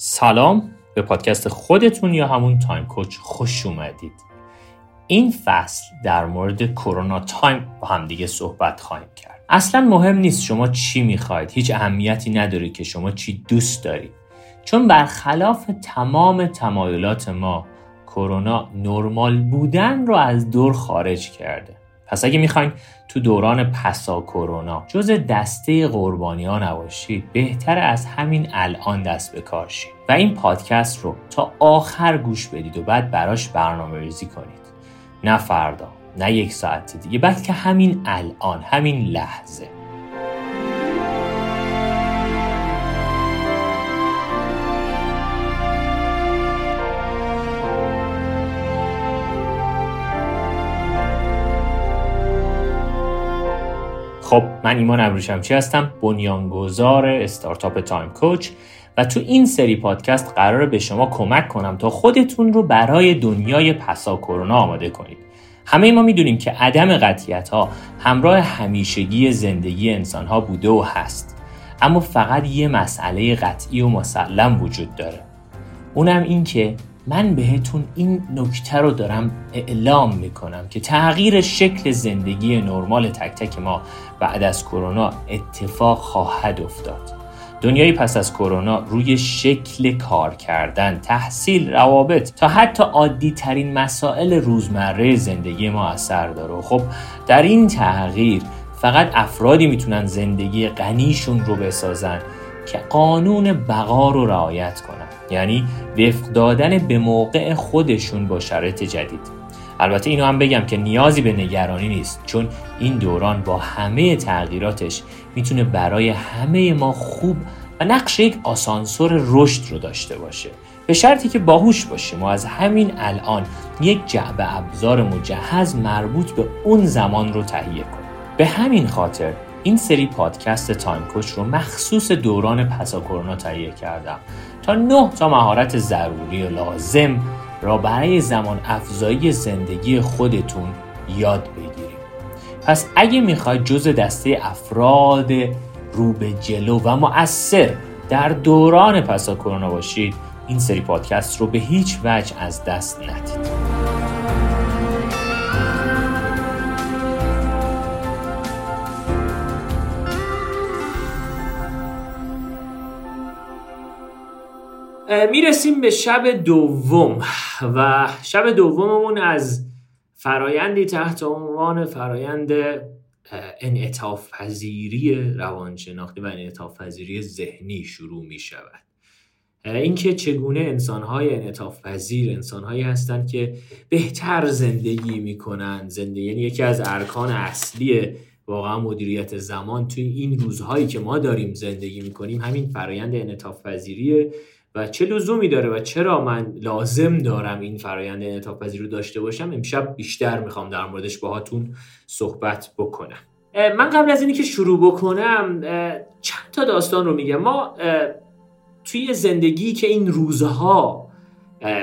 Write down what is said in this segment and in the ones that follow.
سلام به پادکست خودتون یا همون Time Coach خوش اومدید. این فصل در مورد corona time با همدیگه صحبت خواهیم کرد. اصلا مهم نیست شما چی می‌خواید. هیچ اهمیتی نداره که شما چی دوست دارید. چون برخلاف تمام تمایلات ما کرونا نرمال بودن رو از دور خارج کرده. پس اگه می‌خواین تو دوران پسا کرونا جز دسته قربانی ها نباشید بهتر از همین الان دست به کار شید. و این پادکست رو تا آخر گوش بدید و بعد براش برنامه ریزی کنید. نه فردا نه یک ساعت دیگه بلکه همین الان همین لحظه. خب من ایمان ابروشمچی هستم بنیانگذار استارتاپ تایم کوچ و تو این سری پادکست قراره به شما کمک کنم تا خودتون رو برای دنیای پسا کرونا آماده کنید. همه ما می‌دونیم که عدم قطیت ها همراه همیشگی زندگی انسان ها بوده و هست. اما فقط یه مسئله قطعی و مسلم وجود داره. اونم این که من بهتون این نکته رو دارم اعلام می‌کنم که تغییر شکل زندگی نرمال تک تک ما بعد از کرونا اتفاق خواهد افتاد. دنیای پس از کرونا روی شکل کار کردن، تحصیل، روابط تا حتی عادی ترین مسائل روزمره زندگی ما اثر داره. خب در این تغییر فقط افرادی می‌تونن زندگی غنیشون رو بسازن که قانون بقا رو رعایت کنن. یعنی وفق دادن به موقع خودشون با شرایط جدید. البته اینو هم بگم که نیازی به نگرانی نیست چون این دوران با همه تغییراتش می‌تونه برای همه ما خوب و نقش یک آسانسور رشد رو داشته باشه. به شرطی که باهوش باشیم و از همین الان یک جعبه ابزار مجهز مربوط به اون زمان رو تهیه کنیم. به همین خاطر این سری پادکست تایم کوچ رو مخصوص دوران پسا کرونا تهیه کردم تا نه تا مهارت ضروری و لازم را برای زمان افزایی زندگی خودتون یاد بگیریم. پس اگه می‌خواید جز دسته افراد رو به جلو و مؤثر در دوران پسا کرونا باشید این سری پادکست رو به هیچ وجه از دست ندید. می‌رسیم به شب دوم. و شب دوممون از فرایندی تحت عنوان فرایند انعطاف پذیری روانشناختی و انعطاف پذیری ذهنی شروع می شود اینکه چگونه انسانهای انعطاف پذیر انسانهایی هستند که بهتر زندگی می‌کنن. زندگی یعنی یکی از ارکان اصلی واقعا مدیریت زمان. توی این روزهایی که ما داریم زندگی می‌کنیم همین فرایند انعطاف پذیریه و چه لزومی داره و چرا من لازم دارم این فرایند انعطاف پذیری رو داشته باشم امشب بیشتر می‌خوام در موردش باهاتون صحبت بکنم. من قبل از اینی که شروع بکنم چند تا داستان رو میگم. ما توی زندگی که این روزها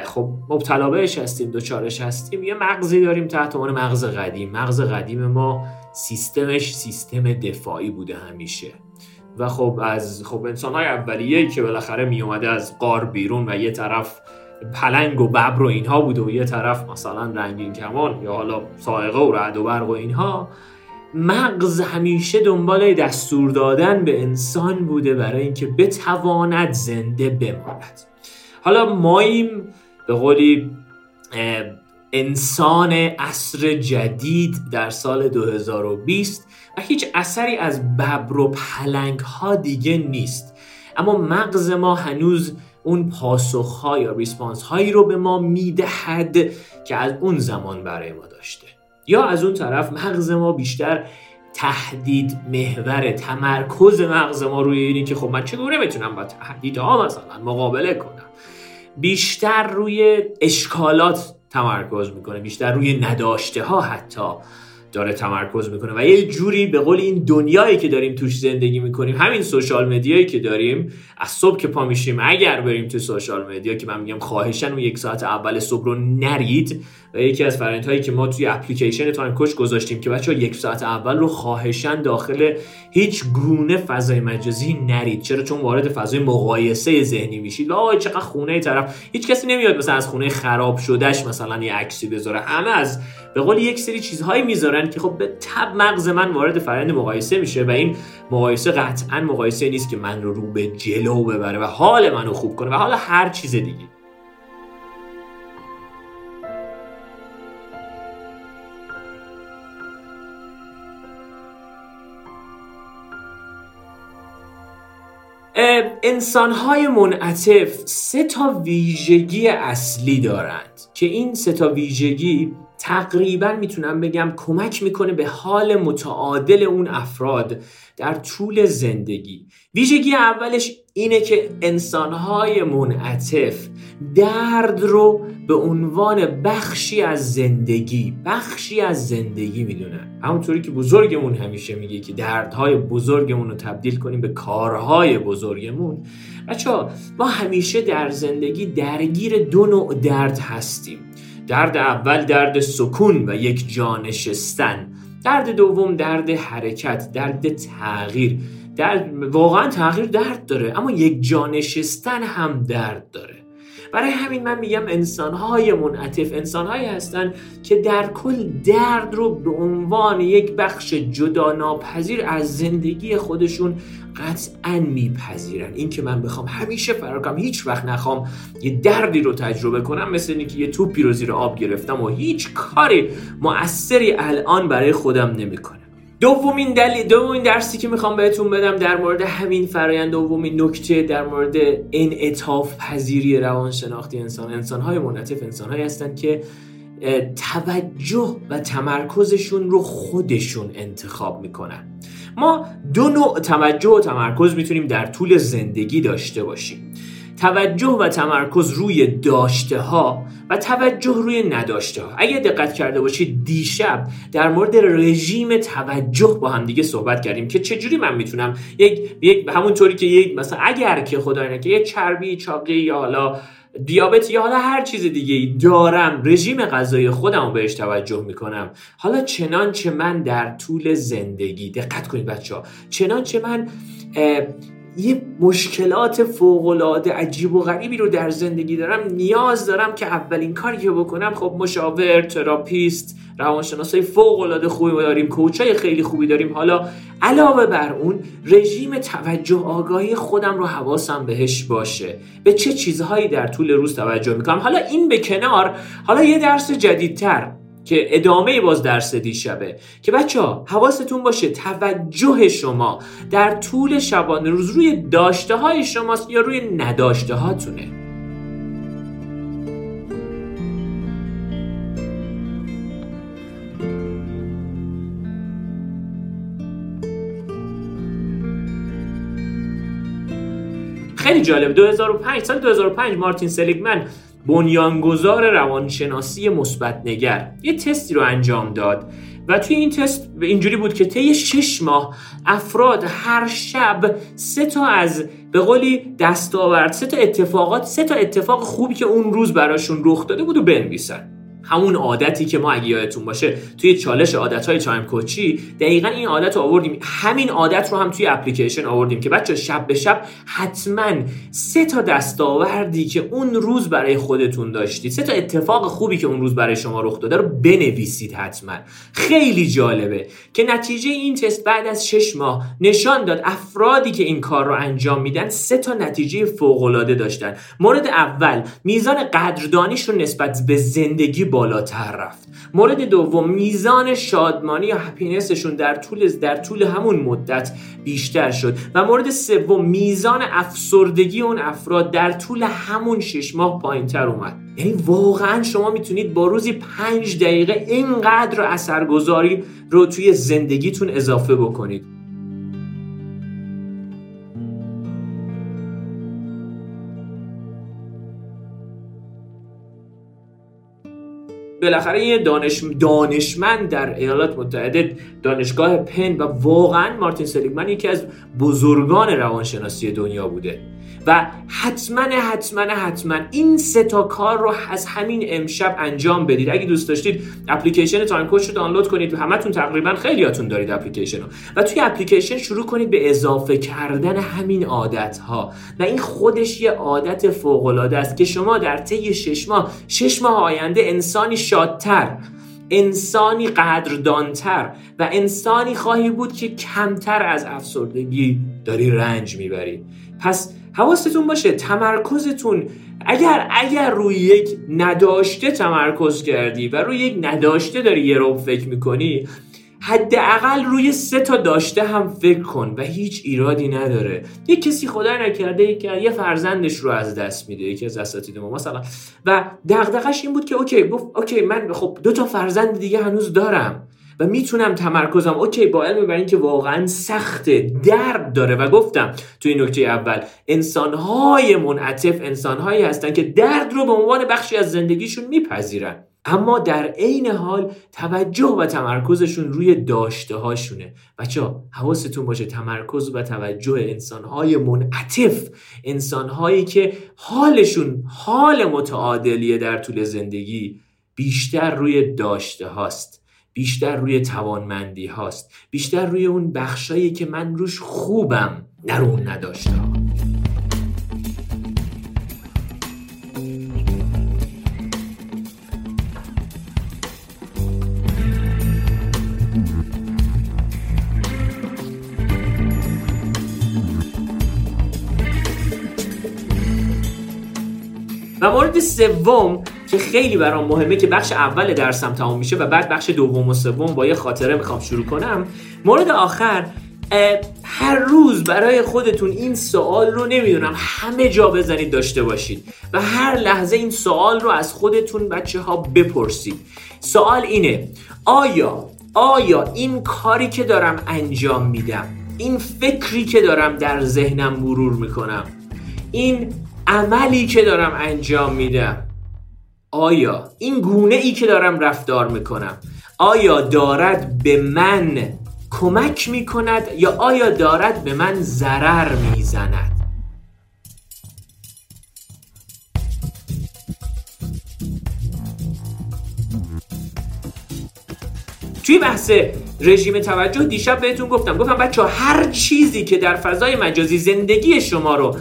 خب مبتلا بهش هستیم دوچارش هستیم یه مغزی داریم تحت عنوان مغز قدیم. مغز قدیم ما سیستمش سیستم دفاعی بوده همیشه. و خب از خب انسان های اولیه که بالاخره می اومده از قار بیرون و یه طرف پلنگ و ببر و اینها بوده و یه طرف مثلا رنگین کمان یا حالا سائقه و رعد و برق و اینها مغز همیشه دنبال دستور دادن به انسان بوده برای اینکه بتواند زنده بماند. حالا ماییم به قولی انسان عصر جدید در سال 2020 و هیچ اثری از ببر و پلنگ ها دیگه نیست. اما مغز ما هنوز اون پاسخ ها یا ریسپانس هایی رو به ما می‌دهد که از اون زمان برای ما داشته. یا از اون طرف مغز ما بیشتر تهدید محور تمرکز مغز ما روی اینی که خب من چگونه می‌تونم با تهدیدها مثلا مقابله کنم؟ بیشتر روی اشکالات تمرکز می‌کنه بیشتر روی نداشته ها حتی. داره تمرکز می‌کنه و یه جوری به قول این دنیایی که داریم توش زندگی می‌کنیم همین سوشال مدیایی که داریم از صبح که پا میشیم اگر بریم تو سوشال مدیا که من میگم خواهشن اون یک ساعت اول صبح رو نرید و یکی از فرآیندهایی هایی که ما توی اپلیکیشن تایم کوچ گذاشتیم که بچه یک ساعت اول رو خواهشن داخل هیچ گونه فضای مجازی نرید. چرا؟ چون وارد فضای مقایسه ذهنی میشید آه چقدر خونه طرف. هیچ کسی نمیاد مثلا از خونه خراب شدهش مثلا یه عکسی بذاره. همه از به قول یک سری چیزهایی می‌ذارن که خب به تب مغز من وارد فرآیند مقایسه میشه و این مقایسه قطعا مقایسه نیست که من رو رو به جلو ببره و حال منو خوب کنه و حالا هر چیز دیگه. انسانهای منعطف سه تا ویژگی اصلی دارند که این سه تا ویژگی تقریبا می‌تونم بگم کمک می‌کنه به حال متعادل اون افراد در طول زندگی. ویژگی اولش اینه که انسانهای منعطف درد رو به عنوان بخشی از زندگی بخشی از زندگی می‌دونن. همونطوری که بزرگمون همیشه میگه که دردهای بزرگمون رو تبدیل کنیم به کارهای بزرگمون. بچه ما همیشه در زندگی درگیر دو نوع درد هستیم. درد اول درد سکون و یک جانشستن. درد دوم درد حرکت درد تغییر. درد واقعا تغییر درد داره اما یک جانشستن هم درد داره. برای همین من میگم انسانهای منعطف انسانهایی هستند که در کل درد رو به عنوان یک بخش جدا ناپذیر از زندگی خودشون قطعا میپذیرن. این که من بخوام همیشه فراکم هیچ وقت نخوام یه دردی رو تجربه کنم مثل اینکه یه توپی رو زیر آب گرفتم و هیچ کاری مؤثری الان برای خودم نمی‌کنه دومین دلیل دومین درسی که می‌خوام بهتون بدم در مورد همین فرایند دومین نکته در مورد این اتاف پذیری روانشناختی انسان. انسانهای منعطف انسانهایی هستند که توجه و تمرکزشون رو خودشون انتخاب می‌کنن. ما دو نوع توجه و تمرکز می‌تونیم در طول زندگی داشته باشیم. توجه و تمرکز روی داشته ها و توجه روی نداشته ها اگر دقت کرده باشید دیشب در مورد رژیم توجه با هم دیگه صحبت کردیم که چجوری من می‌تونم یک, یک همونطوری که یک مثلا اگر که خدای که یک چربی چاقی یا حالا دیابت یا حالا هر چیز دیگه ای دارم رژیم غذایی خودم رو بهش توجه می‌کنم. حالا چنانچه من در طول زندگی دقت کنید بچه ها چنانچه من یه مشکلات فوقالعاده عجیب و غریبی رو در زندگی دارم. نیاز دارم که اولین کاری که بکنم خب مشاور تراپیست روانشناسای فوق العاده خوبی داریم کوچای خیلی خوبی داریم. حالا علاوه بر اون رژیم توجه آگاهی خودم رو حواسم بهش باشه. به چه چیزهایی در طول روز توجه می‌کنم؟ حالا این به کنار. حالا یه درس جدیدتر. که ادامه باز درس دیشبه. که بچه ها حواستون باشه توجه شما در طول شبانه روز روی داشته های شماست یا روی نداشته هاتونه خیلی جالب. 2005 سال 2005 مارتین سلیگمن بنیانگذار روانشناسی مثبت نگر یه تستی رو انجام داد و توی این تست اینجوری بود که طی شش ماه افراد هر شب سه تا از به قولی دستاورد سه تا اتفاقات سه تا اتفاق خوبی که اون روز براشون رخ داده بود و بنویسن. همون عادتی که ما اگه یادتون باشه توی چالش عادت های Time Coach ی دقیقا این عادت رو آوردیم. همین عادت رو هم توی اپلیکیشن آوردیم که بچه شب به شب حتما سه تا دستاوردی که اون روز برای خودتون داشتید سه تا اتفاق خوبی که اون روز برای شما رخ داده رو بنویسید حتما. خیلی جالبه که نتیجه این تست بعد از شش ماه نشان داد افرادی که این کار رو انجام میدن سه تا نتیجه فوق العاده داشتن. مورد اول میزان قدردانیش رو نسبت به زندگی بالاتر رفت. مورد دوم میزان شادمانی یا هپینسشون در طول در طول همون مدت بیشتر شد. و مورد سوم میزان افسردگی اون افراد در طول همون شش ماه پایینتر اومد. یعنی واقعا شما می‌تونید با روزی پنج دقیقه اینقدر اثرگذاری رو توی زندگیتون اضافه بکنید. بالاخره یه دانش دانشمند در ایالات متحده دانشگاه پن و واقعا مارتین سلیگمن یکی از بزرگان روانشناسی دنیا بوده. و حتما حتما حتما این سه تا کار رو از همین امشب انجام بدید. اگه دوست داشتید اپلیکیشن Time Coach رو دانلود کنید. همتون تقریبا خیلیاتون دارید اپلیکیشن رو. و توی اپلیکیشن شروع کنید به اضافه کردن همین عادت ها و این خودش یه عادت فوق العاده است که شما در طی شش ماه شش ماه آینده انسانی شادتر انسانی قدردانتر و انسانی خواهی بود که کمتر از افسردگی داری رنج می‌بری. پس حواستون باشه تمرکزتون اگر اگر روی یک نداشته تمرکز کردی و روی یک نداشته داری یه رو فکر می‌کنی حداقل روی سه تا داشته هم فکر کن و هیچ ایرادی نداره. یه کسی خدا نکرده که یه فرزندش رو از دست میده یکی از اساتید ما مثلا. و دغدغش این بود که okay گفت okay من خب دو تا فرزند دیگه هنوز دارم. و می‌تونم تمرکزم. okay با علم بر اینکه واقعا سخت درد داره. و گفتم توی نکته اول انسانهای منعطف انسانهایی هستن که درد رو به عنوان بخشی از زندگیشون میپذیرن. اما در عین حال توجه و تمرکزشون روی داشته هاشونه بچه حواستون باشه تمرکز و توجه انسانهای منعطف انسانهایی که حالشون حال متعادلیه در طول زندگی بیشتر روی داشته هاست بیشتر روی توانمندی هاست بیشتر روی اون بخشایی که من روش خوبم در اون نداشته ها. و مورد سوم که خیلی برام مهمه که بخش اول درسم تمام میشه و بعد بخش دوم و سوم با یه خاطره می‌خوام شروع کنم. مورد آخر هر روز برای خودتون این سوال رو نمی‌دونم همه جا بزنید داشته باشید و هر لحظه این سوال رو از خودتون بچه ها بپرسید. سوال اینه آیا آیا این کاری که دارم انجام میدم این فکری که دارم در ذهنم مرور می‌کنم این عملی که دارم انجام میدم آیا این گونه ای که دارم رفتار می‌کنم آیا دارد به من کمک می‌کند یا آیا دارد به من ضرر می‌زند؟ توی بحث رژیم توجه دیشب بهتون گفتم. گفتم بچه هر چیزی که در فضای مجازی زندگی شما رو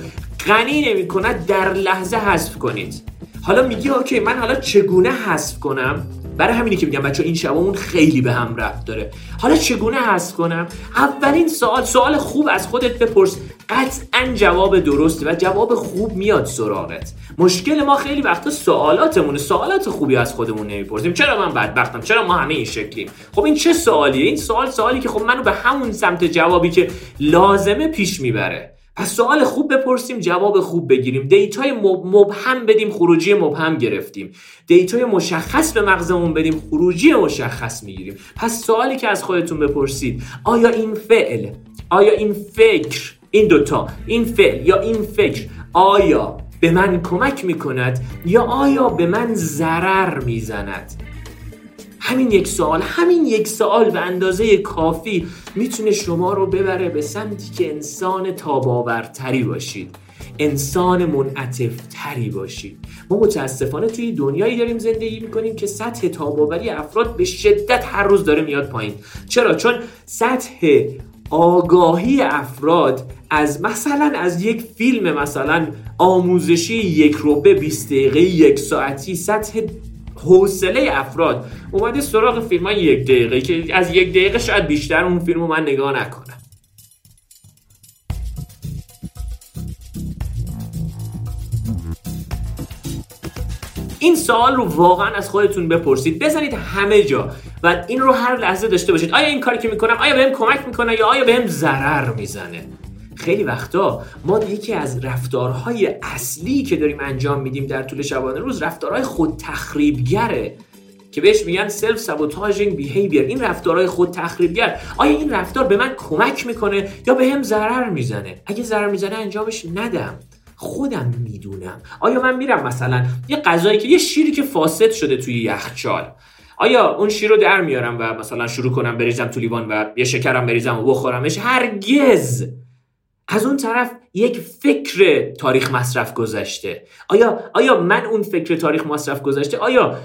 غنی نمی کند در لحظه حذف کنید. حالا میگی اوکی من حالا چگونه حذف کنم؟ برای همینی که میگم بچه این شبامون خیلی به هم رفت داره. حالا چگونه حذف کنم؟ اولین سوال سوال خوب از خودت بپرس. قطعا جواب درسته و جواب خوب میاد سراغت. مشکل ما خیلی وقتا سوالاتمونه. سوالات خوبی از خودمون نمی‌پرسیم. چرا من بدبختم؟ چرا ما همه این شکلیم؟ خب این چه سوالیه؟ این سوال سوالی که خب منو به همون سمت جوابی که لازمه پیش می‌بره. پس سوال خوب بپرسیم جواب خوب بگیریم. data ی مبهم بدیم خروجی مبهم گرفتیم. data ی مشخص به مغزمون بدیم خروجی مشخص می‌گیریم. پس سوالی که از خودتون بپرسید آیا این فعل آیا این فکر این دوتا این فعل یا این فکر آیا به من کمک می‌کند یا آیا به من ضرر می‌زند؟ همین یک سوال همین یک سوال به اندازه کافی می‌تونه شما رو ببره به سمتی که انسان تاباورتری باشید انسان منعطف تری باشید. ما متاسفانه توی دنیایی داریم زندگی می‌کنیم که سطح تاباوری افراد به شدت هر روز داره میاد پایین. چرا؟ چون سطح آگاهی افراد از مثلا از یک فیلم مثلا آموزشی یک روبه 20 دقیقه یک ساعتی سطح حوصله افراد. اومده سراغ فیلم های یک دقیقه که از یک دقیقه شاید بیشتر اون فیلم رو من نگاه نکنم. این سوال رو واقعا از خودتون بپرسید. بزنید همه جا و این رو هر لحظه داشته باشید. آیا این کاری که می‌کنم آیا بهم کمک می‌کنه یا آیا بهم ضرر می‌زنه؟ خیلی وقتا ما یکی از رفتارهای اصلی که داریم انجام میدیم در طول شبانه روز رفتارهای خود تخریبگره که بهش میگن self-sabotaging behavior این رفتارهای خود تخریبگر آیا این رفتار به من کمک می‌کنه یا به هم ضرر می‌زنه؟ اگه ضرر می‌زنه انجامش ندم. خودم می‌دونم. آیا من میرم مثلا یه غذایی که یه شیری که فاسد شده توی یخچال آیا اون شیر رو در میارم و مثلا شروع کنم بریزم تو لیوان و یه شکرم بریزم و بخورمش؟ هرگز! از اون طرف یک فکر تاریخ مصرف گذشته. آیا آیا من اون فکر تاریخ مصرف گذشته؟ آیا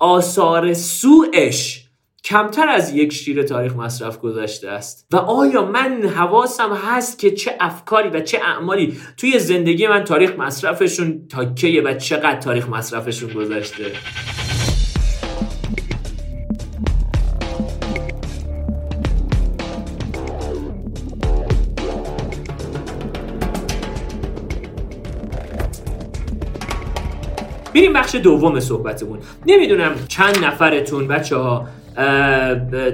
آثار سوش کمتر از یک شیر تاریخ مصرف گذشته است؟ و آیا من حواسم هست که چه افکاری و چه اعمالی توی زندگی من تاریخ مصرفشون تا کیه و چقدر تاریخ مصرفشون گذشته؟ میریم بخش دوم صحبتمون. نمی‌دونم چند نفرتون بچه ها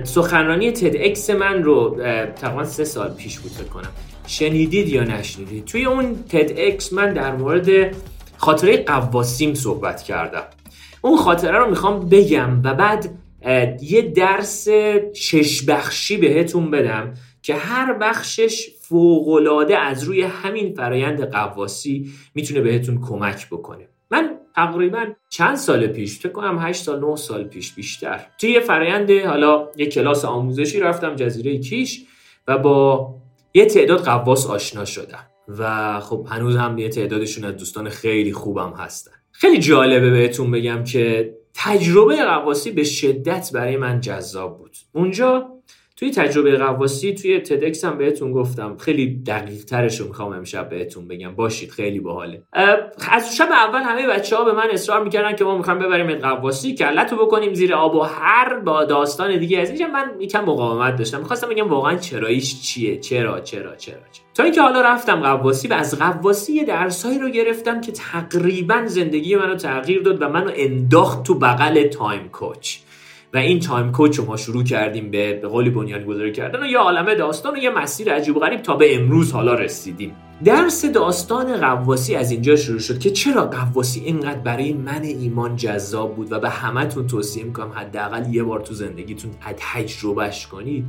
سخنرانی TEDx من رو تقریبا سه سال پیش بود کنم. شنیدید یا نشنیدید؟ توی اون TEDx من در مورد خاطره غواصیم صحبت کردم. اون خاطره رو می‌خوام بگم و بعد یه درس شش بخشی بهتون بدم که هر بخشش فوق‌العاده از روی همین فرایند غواصی می‌تونه بهتون کمک بکنه. من تقریبا چند سال پیش فکر کنم 8 سال 9 سال پیش بیشتر. توی یه فرایند حالا یه کلاس آموزشی رفتم جزیره کیش و با یه تعداد قواس آشنا شدم. و خب هنوز هم یه تعدادشون از دوستان خیلی خوبم هستن. خیلی جالبه بهتون بگم که تجربه قواسی به شدت برای من جذاب بود. اونجا توی تجربه قواسی توی تدکس هم بهتون گفتم. خیلی دقیق ترش رو می‌خوام امشب بهتون بگم. باشید خیلی باحاله. از شب اول همه بچه ها به من اصرار می‌کردن که ما می‌خوام ببریم قواسی کلتو بکنیم زیر آب و هر با داستان دیگه از اینجا من یکم مقاومت داشتم. می‌خواستم بگم واقعا چراییش چیه؟ چرا چرا چرا, چرا. تا اینکه حالا رفتم قواسی و از قواسی یه درسایی رو گرفتم که تقریبا زندگی منو تغییر داد و منو انداخت تو بغل تایم کوچ. و این تایم کوچ رو ما شروع کردیم به به قولی بنیان گذاری کردن و یه عالمه داستان و یه مسیر عجیب و غریب تا به امروز حالا رسیدیم. درس داستان قواسی از اینجا شروع شد که چرا قواسی اینقدر برای من ایمان جذاب بود و به همتون توصیه می‌کنم حداقل یه بار تو زندگیتون تجربهش کنید.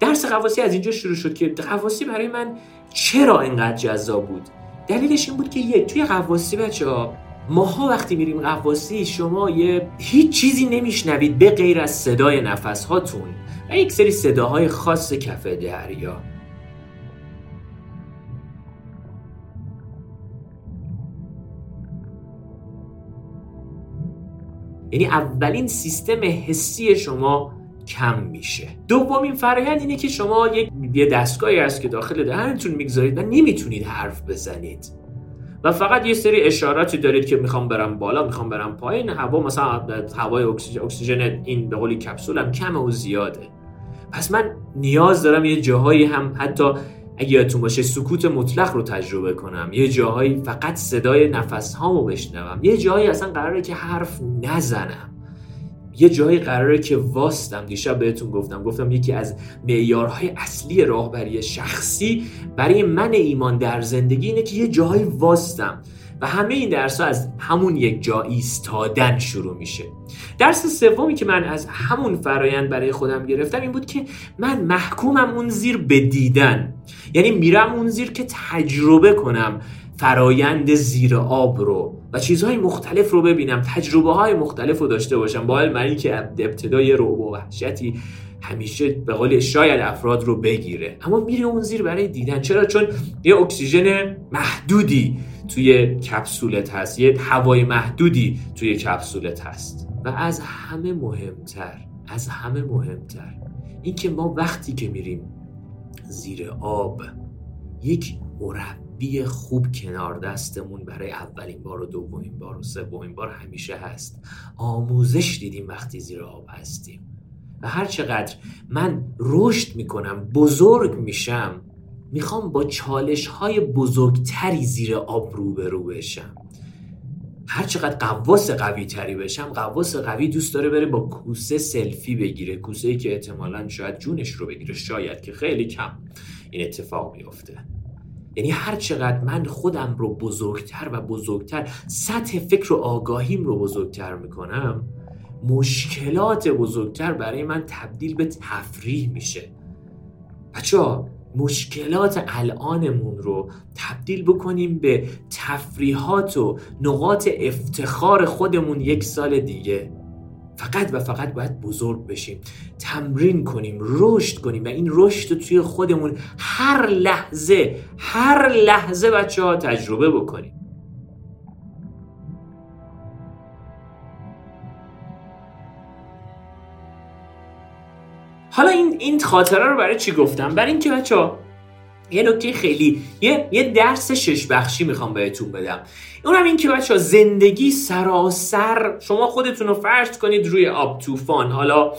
درس قواسی از اینجا شروع شد که قواسی برای من چرا اینقدر جذاب بود؟ دلیلش این بود که یه توی قواسی بچه ها ماها وقتی میریم قواسی شما یه هیچ چیزی نمیشنوید به غیر از صدای نفس هاتون و یک سری صداهای خاص کف دریا. یعنی اولین سیستم حسی شما کم میشه. دومین فرایند اینه که شما یک دستگاهی هست که داخل دهنتون می‌گذارید و نمی‌تونید حرف بزنید. و فقط یه سری اشاراتی دارید که می‌خوام برم بالا می‌خوام برم پایین. هوا مثلا هوای اکسیژن, این به قولی کپسولم کمه و زیاده. پس من نیاز دارم یه جاهایی هم حتی اگه یادتون باشه سکوت مطلق رو تجربه کنم. یه جاهایی فقط صدای نفس هامو بشنوم. یه جاهایی اصلا قراره که حرف نزنم. یه جایی قراره که واستم دیشب بهتون گفتم گفتم یکی از معیارهای اصلی راهبری شخصی برای من ایمان در زندگی اینه که یه جایی واستم و همه این درس ها از همون یک جا ایستادن شروع میشه. درس سومی که من از همون فرایند برای خودم گرفتم این بود که من محکومم اون زیر به دیدن. یعنی میرم اون زیر که تجربه کنم فرایند زیر آب رو. و چیزهای مختلف رو ببینم تجربه های مختلف رو داشته باشم. با من که ابتدای رو و وحشتی همیشه به قول شاید افراد رو بگیره. اما میره اون زیر برای دیدن. چرا؟ چون یه اکسیژن محدودی توی کپسولت هست. یه هوای محدودی توی کپسولت هست. و از همه مهمتر از همه مهمتر اینکه ما وقتی که میریم زیر آب یک مربی خوب کنار دستمون برای اولین بار و دومین بار و سومین بار همیشه هست. آموزش دیدیم وقتی زیر آب هستیم. و هر چقدر من رشد می‌کنم بزرگ میشم می‌خوام با چالش های بزرگتری زیر آب روبرو بشم. هر چقدر قواس قوی تری بشم قواس قوی دوست داره بره با کوسه سلفی بگیره. کوسه ای که احتمالا شاید جونش رو بگیره شاید که خیلی کم این اتفاق میفته یعنی هر چقدر من خودم رو بزرگتر و بزرگتر سطح فکر و آگاهیم رو بزرگتر می‌کنم مشکلات بزرگتر برای من تبدیل به تفریح میشه. بچه مشکلات الانمون رو تبدیل بکنیم به تفریحات و نقاط افتخار خودمون یک سال دیگه. فقط و فقط باید بزرگ بشیم. تمرین کنیم رشد کنیم و این رشد رو توی خودمون هر لحظه هر لحظه بچه ها تجربه بکنیم. حالا این این خاطره رو برای چی گفتم؟ برای اینکه بچه ها یه نکته خیلی یه, یه درس شش بخشی می‌خوام بهتون بدم. اونم این که بچه زندگی سراسر شما خودتون رو فرض کنید روی آب طوفان. حالا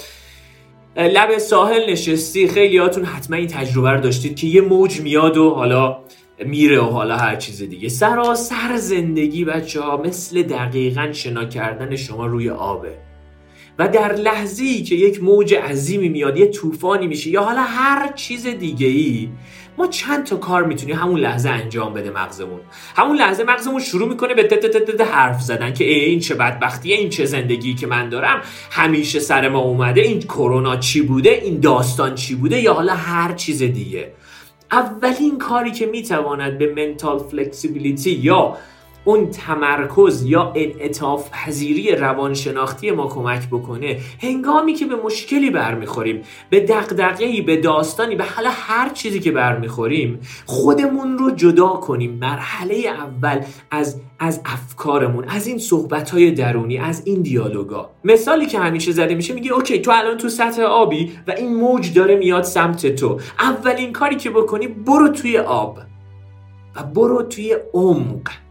لب ساحل نشستی خیلی هاتون حتما این تجربه رو داشتید که یه موج میاد و حالا میره و حالا هر چیز دیگه. سراسر زندگی بچه ها مثل دقیقا شنا کردن شما روی آبه. و در لحظه ای که یک موج عظیمی میاد یه طوفانی میشه یا حالا هر چیز دیگه ای ما چند تا کار می‌تونیم همون لحظه انجام بده مغزمون. همون لحظه مغزمون شروع می‌کنه به تت حرف زدن که این چه بدبختیه این چه زندگی که من دارم. همیشه سر ما اومده این کرونا چی بوده این داستان چی بوده یا حالا هر چیز دیگه. اولین کاری که می‌تواند به منتال فلکسیبیلیتی یا اون تمرکز یا انعطاف پذیری روانشناختی ما کمک بکنه هنگامی که به مشکلی برمیخوریم به دقدقهی به داستانی به حالا هر چیزی که برمیخوریم خودمون رو جدا کنیم مرحله اول از از افکارمون از این صحبت های درونی از این دیالوگا. مثالی که همیشه زده میشه میگه اوکی تو الان تو سطح آبی و این موج داره میاد سمت تو. اولین کاری که بکنی برو توی آب و برو توی عمق.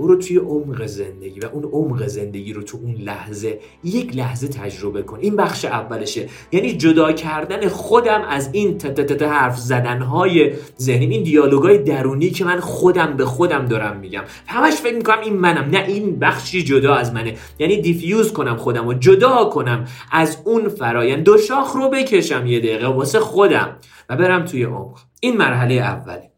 برو توی عمق زندگی و اون عمق زندگی رو تو اون لحظه یک لحظه تجربه کن. این بخش اولشه. یعنی جدا کردن خودم از این تتتت حرف زدنهای ذهنی. این دیالوگای درونی که من خودم به خودم دارم میگم. همش فکر می‌کنم این منم. نه این بخشی جدا از منه. یعنی دیفیوز کنم خودم و جدا کنم از اون فرایند. دو شاخ رو بکشم یه دقیقه واسه خودم و برم توی عمق. این مرحله اولی.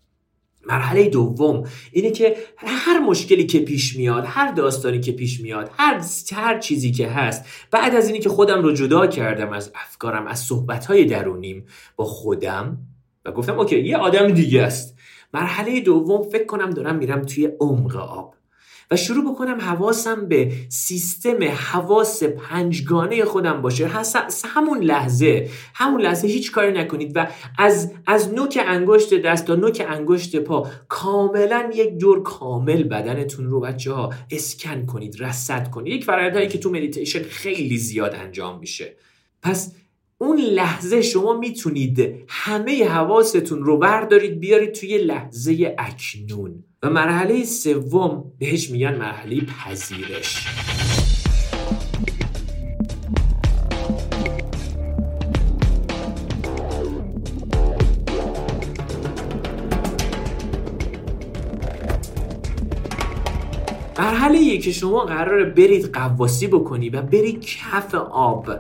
مرحله دوم اینه که هر مشکلی که پیش میاد هر داستانی که پیش میاد هر هر چیزی که هست بعد از اینی که خودم رو جدا کردم از افکارم از صحبتهای درونیم با خودم و گفتم اوکی یه آدم دیگه است. مرحله دوم فکر کنم دارم میرم توی عمق آب. و شروع بکنم حواسم به سیستم حواس پنجگانه خودم باشه. همون لحظه همون لحظه هیچ کاری نکنید و از از نوک انگشت دست تا نوک انگشت پا کاملا یک دور کامل بدنتون رو بچه ها اسکن کنید رصد کنید. یک فرایندهایی که تو مدیتیشن خیلی زیاد انجام میشه. پس اون لحظه شما می‌تونید همه حواستون رو بردارید بیارید توی لحظه اکنون. و مرحله سوم بهش میگن مرحله پذیرش. مرحله که شما قراره برید قواسی بکنی و برید کف آب.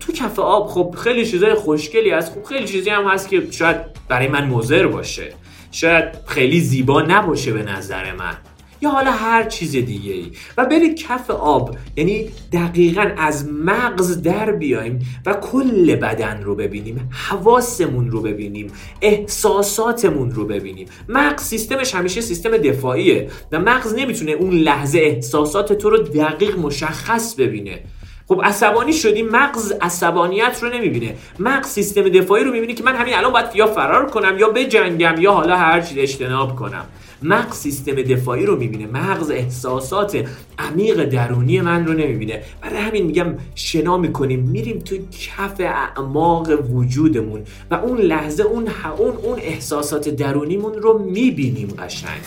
تو کف آب خب خیلی چیزای خوشگلی هست. خب خیلی چیزی هم هست که شاید برای من مضر باشه. شاید خیلی زیبا نباشه به نظر من. یا حالا هر چیز دیگه ای و برید کف آب یعنی دقیقا از مغز در بیایم و کل بدن رو ببینیم حواسمون رو ببینیم احساساتمون رو ببینیم. مغز سیستمش همیشه سیستم دفاعیه و مغز نمی‌تونه اون لحظه احساسات تو رو دقیق مشخص ببینه. خب عصبانی شدی مغز عصبانیت رو نمی‌بینه. مغز سیستم دفاعی رو می‌بینه که من همین الان باید یا فرار کنم یا بجنگم یا حالا هر چیز اجتناب کنم. مغز سیستم دفاعی رو می‌بینه. مغز احساسات عمیق درونی من رو نمی‌بینه. برای همین میگم شنا می‌کنیم. میریم تو کف اعماق وجودمون و اون لحظه اون اون اون احساسات درونیمون رو می‌بینیم قشنگ.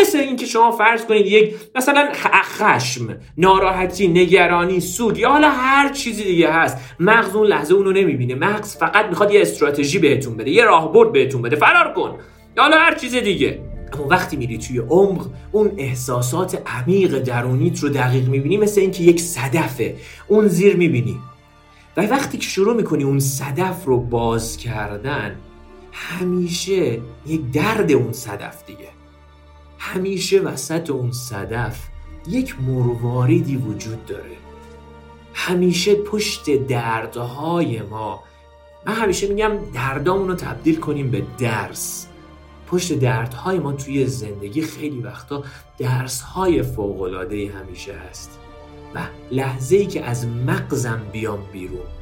مثل اینکه شما فرض کنید یک مثلا خشم ناراحتی نگرانی سود یا حالا هر چیزی دیگه هست مغز اون لحظه اونو نمی‌بینه. مغز فقط می‌خواد یه استراتژی بهتون بده یه راهبرد بهتون بده. فرار کن. یا حالا هر چیز دیگه. اما وقتی میری توی عمق اون احساسات عمیق درونیت رو دقیق می‌بینی مثل اینکه یک صدفه. اون زیر می‌بینی. و وقتی که شروع می‌کنی اون صدف رو باز کردن همیشه یک درد اون صدف دیگه. همیشه وسط اون صدف یک مرواریدی وجود داره. همیشه پشت دردهای ما من همیشه میگم دردامون رو تبدیل کنیم به درس. پشت دردهای ما توی زندگی خیلی وقتا درسهای فوقلاده همیشه هست. و لحظه ای که از مغزم بیام بیرون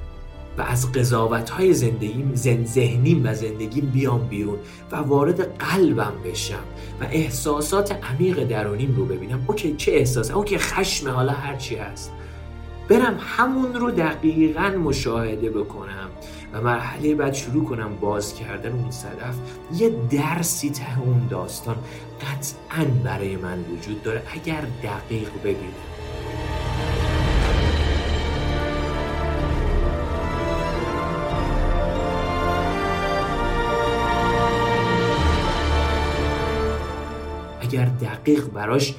و از قضاوت های زندگیم زن ذهنیم و زندگیم بیام بیرون و وارد قلبم بشم و احساسات عمیق درونیم رو ببینم. اوکی چه احساس اوکی خشم حالا هرچی هست. برم همون رو دقیقا مشاهده بکنم و مرحله بعد شروع کنم باز کردن اون صدف. یه درسی ته اون داستان قطعا برای من وجود داره. اگر دقیق ببینم. دقیق براش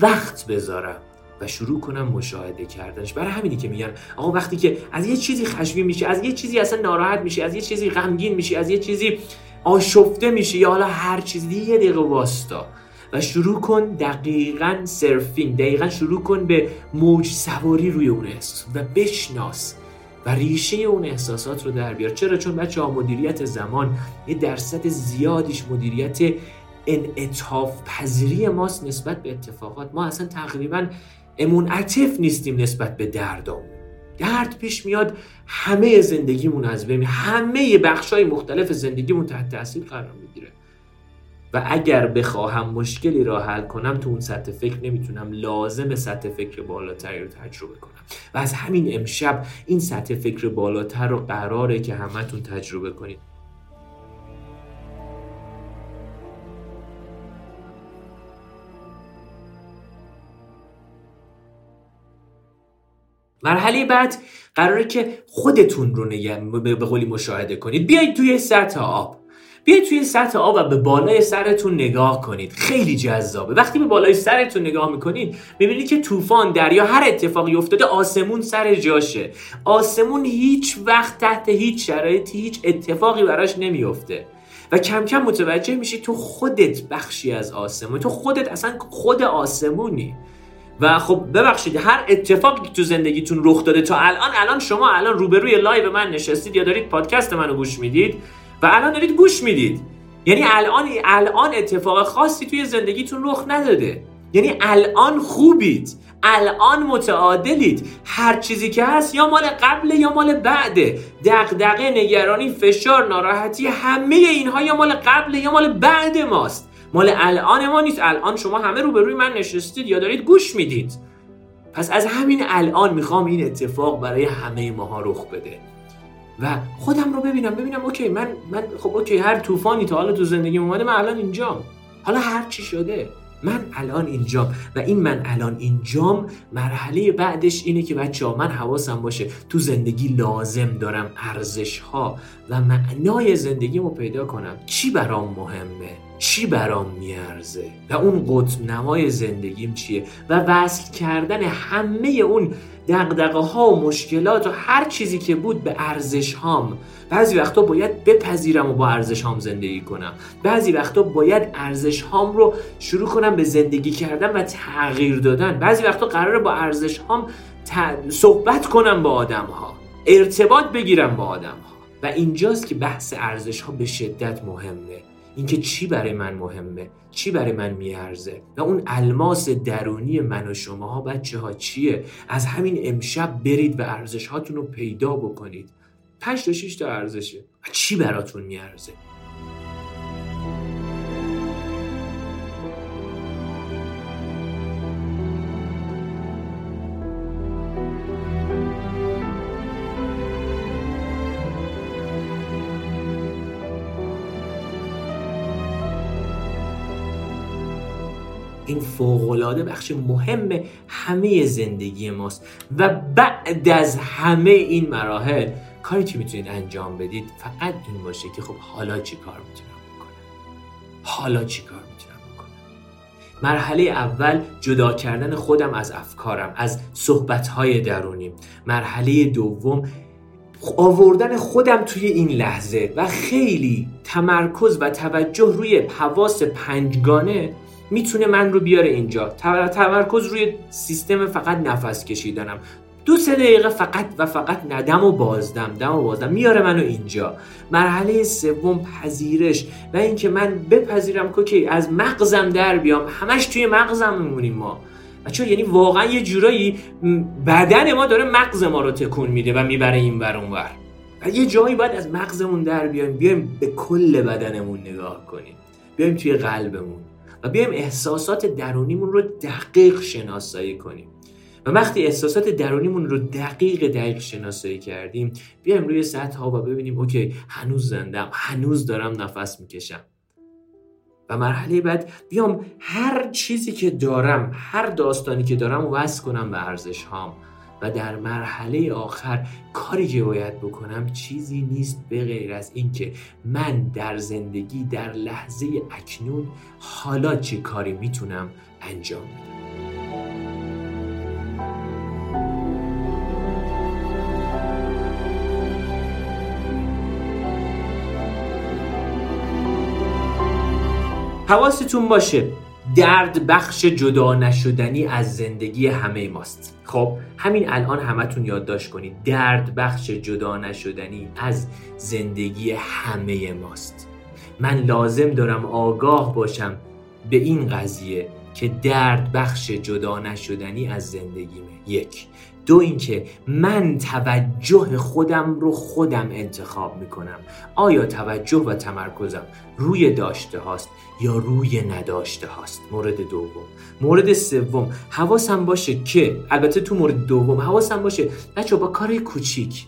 وقت بذارم و شروع کنم مشاهده کردنش. برای همینی که میگن آقا وقتی که از یه چیزی خشمگین میشه از یه چیزی اصلا ناراحت میشه از یه چیزی غمگین میشه از یه چیزی آشفته میشه یا حالا هر چیزی یه دقیقه واستا و شروع کن دقیقا سرفینگ دقیقا شروع کن به موج سواری روی اون احساس و بشناس و ریشه اون احساسات رو در بیار. چرا؟ چون بچه ها مدیریت زمان یه درصد زیادیش مدیریت انعطاف پذیری ماست نسبت به اتفاقات. ما اصلا تقریبا عطف نیستیم نسبت به دردام درد پیش میاد همه زندگیمون از بین همه بخشای مختلف زندگیمون تحت تاثیر قرار می‌گیره. و اگر بخواهم مشکلی را حل کنم تو اون سطح فکر نمی‌تونم. لازم سطح فکر بالاتری رو تجربه کنم. و از همین امشب این سطح فکر بالاتر رو قراره که همتون تجربه کنید. مرحله بعد قراره که خودتون رو نگه به قولی مشاهده کنید. بیایید توی سطح آب. بیایید توی سطح آب و به بالای سرتون نگاه کنید. خیلی جذابه. وقتی به بالای سرتون نگاه می‌کنید می‌بینید که طوفان دریا هر اتفاقی افتاده آسمون سر جاشه. آسمون هیچ وقت تحت هیچ شرایطی هیچ اتفاقی براش نمیفته و کم کم متوجه میشی تو خودت بخشی از آسمون. تو خودت اصلا خود آسمونی. و خب ببخشید هر اتفاقی تو زندگیتون رخ داده تا الان الان شما الان روبروی لایو من نشستید یا دارید پادکست منو گوش می‌دید و الان دارید گوش می‌دید. یعنی الان الان اتفاق خاصی توی زندگیتون رخ نداده. یعنی الان خوبید الان متعادلید. هر چیزی که هست یا مال قبل یا مال بعده. دغدغه نگرانی فشار ناراحتی همه اینها یا مال قبل یا مال بعد ماست. مال الان ما نیست. الان شما همه روبروی من نشستید یا دارید گوش می‌دید. پس از همین الان می‌خوام این اتفاق برای همه ماها رخ بده. و خودم رو ببینم ببینم اوکی من من خب اوکی هر طوفانی تا حالا تو زندگی اومده من الان اینجام. حالا هر چی شده من الان اینجام. و این من الان اینجام مرحله بعدش اینه که بچه من حواسم باشه تو زندگی لازم دارم ارزش ها و معنای زندگیمو پیدا کنم. چی برام مهمه؟ چی برام میارزه؟ و اون قطب نمای زندگیم چیه؟ و وصل کردن همه اون دقدقه ها و مشکلات و هر چیزی که بود به ارزش هام بعضی وقتا باید بپذیرم و با ارزش هام زندگی کنم. بعضی وقتا باید ارزش هام رو شروع کنم به زندگی کردن و تغییر دادن. بعضی وقتا قراره با ارزش هام صحبت کنم با آدم ها ارتباط بگیرم با آدم ها و اینجاست که بحث ارزش ها به شدت مهمه. اینکه چی برای من مهمه چی برای من میارزه و اون الماس درونی من و شماها بچه ها چیه؟ از همین امشب برید و ارزش هاتون رو پیدا بکنید. پنج تا 6 تا ارزشه. چی براتون میارزه؟ این فوقالعاده بخش مهم همه زندگی ماست و بعد از همه این مراحل کاری که می‌تونید انجام بدید فقط این باشه که خب حالا چی کار می‌تونم بکنم؟ حالا چی کار می‌تونم بکنم؟ مرحله اول جدا کردن خودم از افکارم از صحبتهای درونیم. مرحله دوم آوردن خودم توی این لحظه و خیلی تمرکز و توجه روی حواس پنجگانه می‌تونه من رو بیاره اینجا. تمرکز روی سیستم فقط نفس کشیدنم. دو سه دقیقه فقط و فقط ندم و بازدم دم و بازدم. میاره منو اینجا. مرحله سوم پذیرش و اینکه من بپذیرم که از مغزم در بیام. همش توی مغزم میمونیم ما. بچه یعنی واقعا یه جورایی بدن ما داره مغز ما رو تکون میده و می‌بره این ور اون ور. و یه جایی باید از مغزمون در بیایم بیایم به کل بدنمون نگاه کنیم. بیایم توی قلبمون. و بیایم احساسات درونیمون رو دقیق شناسایی کنیم. و وقتی احساسات درونیمون رو دقیق دقیق شناسایی کردیم بیایم روی سطح ها و ببینیم اوکی هنوز زندم هنوز دارم نفس می‌کشم. و مرحله بعد بیام هر چیزی که دارم هر داستانی که دارم وصل کنم به ارزش هام و در مرحله آخر کاری که باید بکنم چیزی نیست به غیر از اینکه من در زندگی در لحظه اکنون حالا چه کاری می‌تونم انجام بدم. حواستون باشه درد بخش جدا نشدنی از زندگی همه ماست. خب همین الان همتون یادداشت کنید درد بخش جدا نشدنی از زندگی همه ماست. من لازم دارم آگاه باشم به این قضیه که درد بخش جدا نشدنی از زندگیمه. یک دو اینکه من توجه خودم رو خودم انتخاب می‌کنم. آیا توجه و تمرکزم روی داشته هاست یا روی نداشته هاست؟ مورد دوم. مورد سوم حواسم باشه که البته تو مورد دوم حواسم باشه بچه با کار کوچیک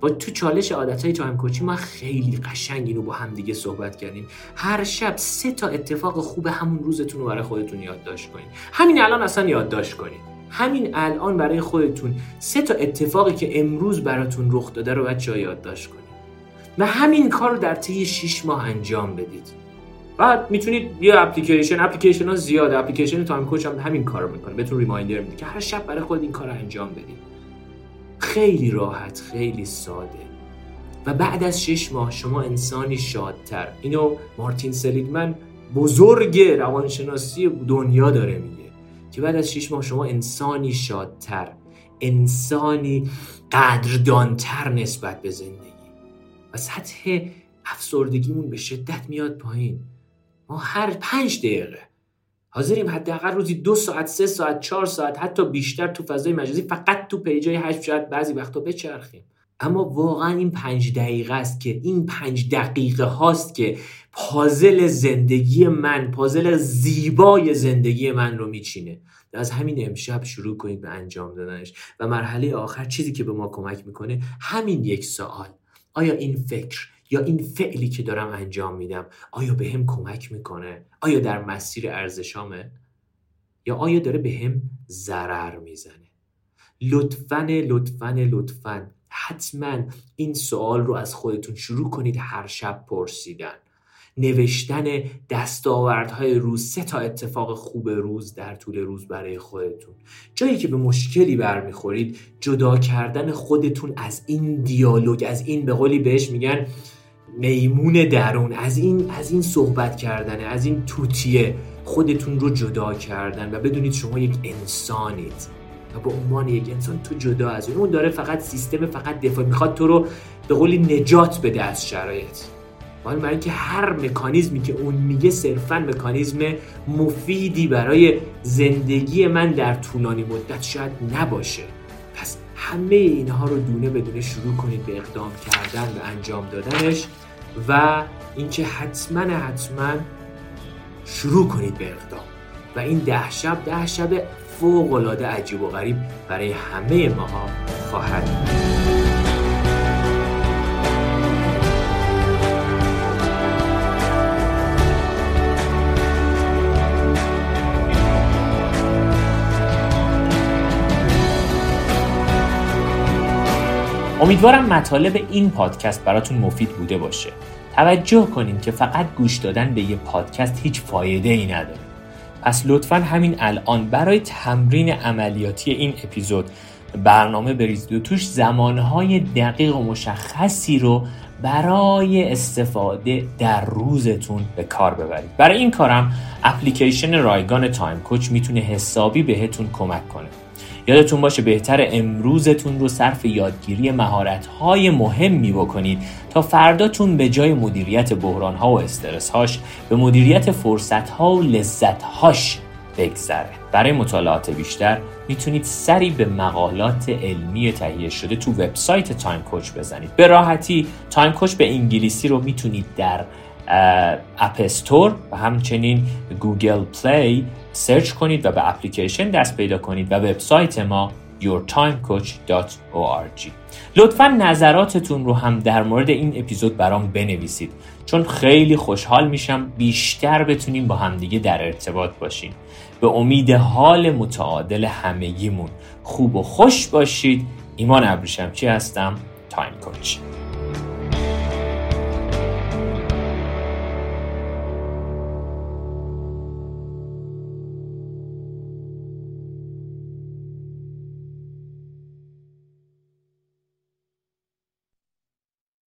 با تو چالش عادت های Time Coachی ما خیلی قشنگ اینو با هم دیگه صحبت کردیم. هر شب سه تا اتفاق خوب همون روزتون رو برای خودتون یادداشت کنید همین الان اصلا یادداشت کنید همین الان برای خودتون سه تا اتفاقی که امروز براتون رخ داده رو بچه یادداشت کنید و همین کار رو در طی 6 ماه انجام بدید. بعد می‌تونید یه اپلیکیشن اپلیکیشن ها زیاد اپلیکیشن Time Coach هم همین کار رو می‌کنه. بهتون reminder میده که هر شب برای خود این کار رو انجام بدید. خیلی راحت خیلی ساده. و بعد از شش ماه شما انسانی شادتر. اینو مارتین سلیگمن بزرگ روانشناسی دنیا داره میگه. که بعد از شش ماه شما انسانی شادتر انسانی قدردانتر نسبت به زندگی. و سطح افسردگیمون به شدت میاد پایین. ما هر پنج دقیقه حاضریم حداقل روزی دو ساعت سه ساعت چهار ساعت حتی بیشتر تو فضای مجازی فقط تو پیجای هشت شاید بعضی وقتا بچرخیم. اما واقعا این پنج دقیقه است که این پنج دقیقه هاست که پازل زندگی من پازل زیبای زندگی من رو میچینه. از همین امشب شروع کنید به انجام دادنش و مرحله آخر چیزی که به ما کمک می‌کنه همین یک سوال. آیا این فکر یا این فعلی که دارم انجام میدم آیا به هم کمک می‌کنه؟ آیا در مسیر ارزشامه؟ یا آیا داره به هم ضرر می‌زنه؟ لطفا لطفا لطفا حتما این سوال رو از خودتون شروع کنید هر شب پرسیدن. نوشتن دستاوردهای روز سه تا اتفاق خوب روز در طول روز برای خودتون. جایی که به مشکلی برمیخورید جدا کردن خودتون از این دیالوگ از این به قولی بهش میگن میمون درون. از این از این صحبت کردن از این توتیه خودتون رو جدا کردن و بدونید شما یک انسانید. به عنوان یک انسان تو جدا از اون داره فقط سیستم فقط دفاع می‌خواد تو رو به قولی نجات بده از شرایط. ولی برای اینکه هر مکانیزمی که اون میگه صرفا مکانیزم مفیدی برای زندگی من در طولانی مدت شاید نباشه. پس همه اینها رو دونه بدونه شروع کنید به اقدام کردن و انجام دادنش و اینکه حتما حتما شروع کنید به اقدام. و این ده شب ده شب فوق العاده عجیب و غریب برای همه ماها خواهد بود. امیدوارم مطالب این پادکست براتون مفید بوده باشه. توجه کنین که فقط گوش دادن به یه پادکست هیچ فایده ای نداره. پس لطفا همین الان برای تمرین عملیاتی این اپیزود برنامه بریزید و توش زمانهای دقیق و مشخصی رو برای استفاده در روزتون به کار ببرید. برای این کارم اپلیکیشن رایگان تایم کوچ می‌تونه حسابی بهتون کمک کنه. یادتون باشه بهتر امروزتون رو صرف یادگیری مهارت‌های مهمی بکنید تا فرداتون به جای مدیریت بحران‌ها و استرس‌هاش به مدیریت فرصت‌ها و لذت‌هاش بگذره. برای مطالعات بیشتر می‌تونید سری به مقالات علمی تهیه شده تو وبسایت Time Coach بزنید. به راحتی Time Coach به انگلیسی رو می‌تونید در App Store و همچنین Google Play سرچ کنید و به اپلیکیشن دست پیدا کنید و وبسایت ما yourtimecoach.org لطفا نظراتتون رو هم در مورد این اپیزود برام بنویسید. چون خیلی خوشحال میشم بیشتر بتونیم با همدیگه در ارتباط باشیم. به امید حال متعادل همگیمون. خوب و خوش باشید. ایمان ابریشمچی هستم؟ Time Coach.